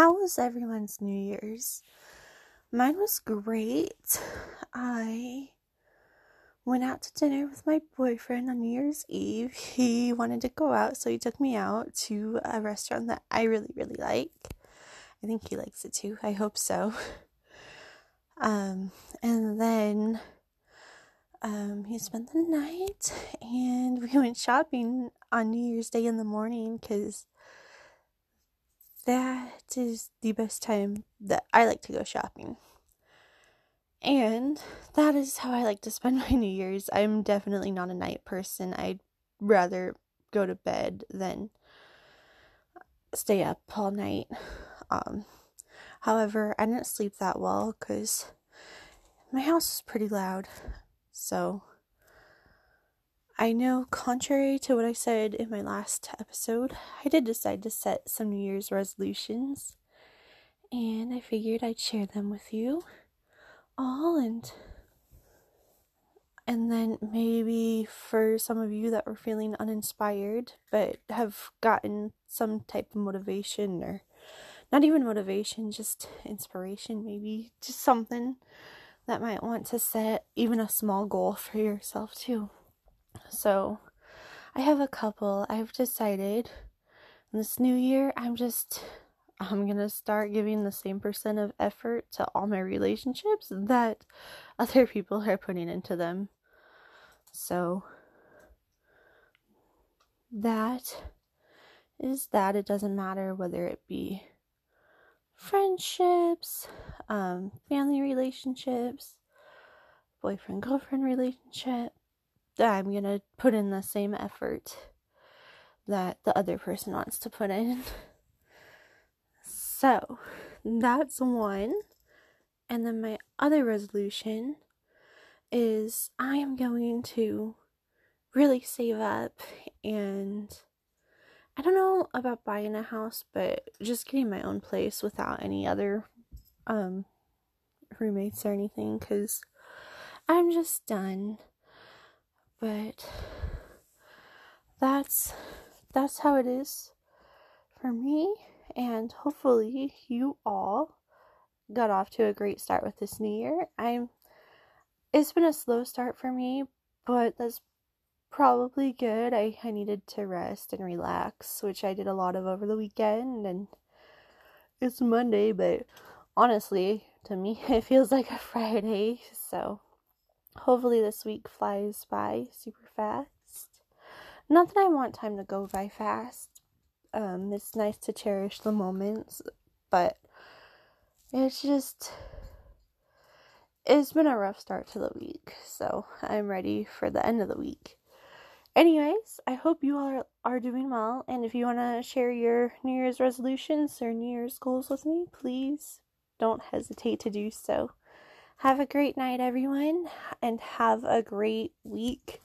how was everyone's New Year's? Mine was great. I went out to dinner with my boyfriend on New Year's Eve. He wanted to go out, so he took me out to a restaurant that I really, really like. I think he likes it too. I hope so. Um, and then um, he spent the night, and we went shopping on New Year's Day in the morning because that is the best time that I like to go shopping. And that is how I like to spend my New Year's. I'm definitely not a night person. I'd rather go to bed than stay up all night. Um, however, I didn't sleep that well because my house is pretty loud. So, I know, contrary to what I said in my last episode, I did decide to set some New Year's resolutions, and I figured I'd share them with you all and and then maybe for some of you that were feeling uninspired but have gotten some type of motivation or not even motivation just inspiration maybe just something that might want to set even a small goal for yourself too so, I have a couple. I've decided this new year, I'm just I'm going to start giving the same percent of effort to all my relationships that other people are putting into them. So, that is that. It doesn't matter whether it be friendships, um, family relationships, boyfriend girlfriend relationship, I'm gonna put in the same effort that the other person wants to put in. So that's one. And then my other resolution is I am going to really save up and I don't know about buying a house, but just getting my own place without any other um roommates or anything cuz I'm just done but that's that's how it is for me and hopefully you all got off to a great start with this new year. I'm it's been a slow start for me, but that's probably good. I, I needed to rest and relax, which I did a lot of over the weekend and it's Monday, but honestly, to me it feels like a Friday, so hopefully this week flies by super fast. Not that I want time to go by fast. Um, it's nice to cherish the moments, but it's just it's been a rough start to the week, so I'm ready for the end of the week. Anyways, I hope you all are, doing well, and if you want to share your New Year's resolutions or New Year's goals with me, please don't hesitate to do so. Have a great night, everyone, and have a great week.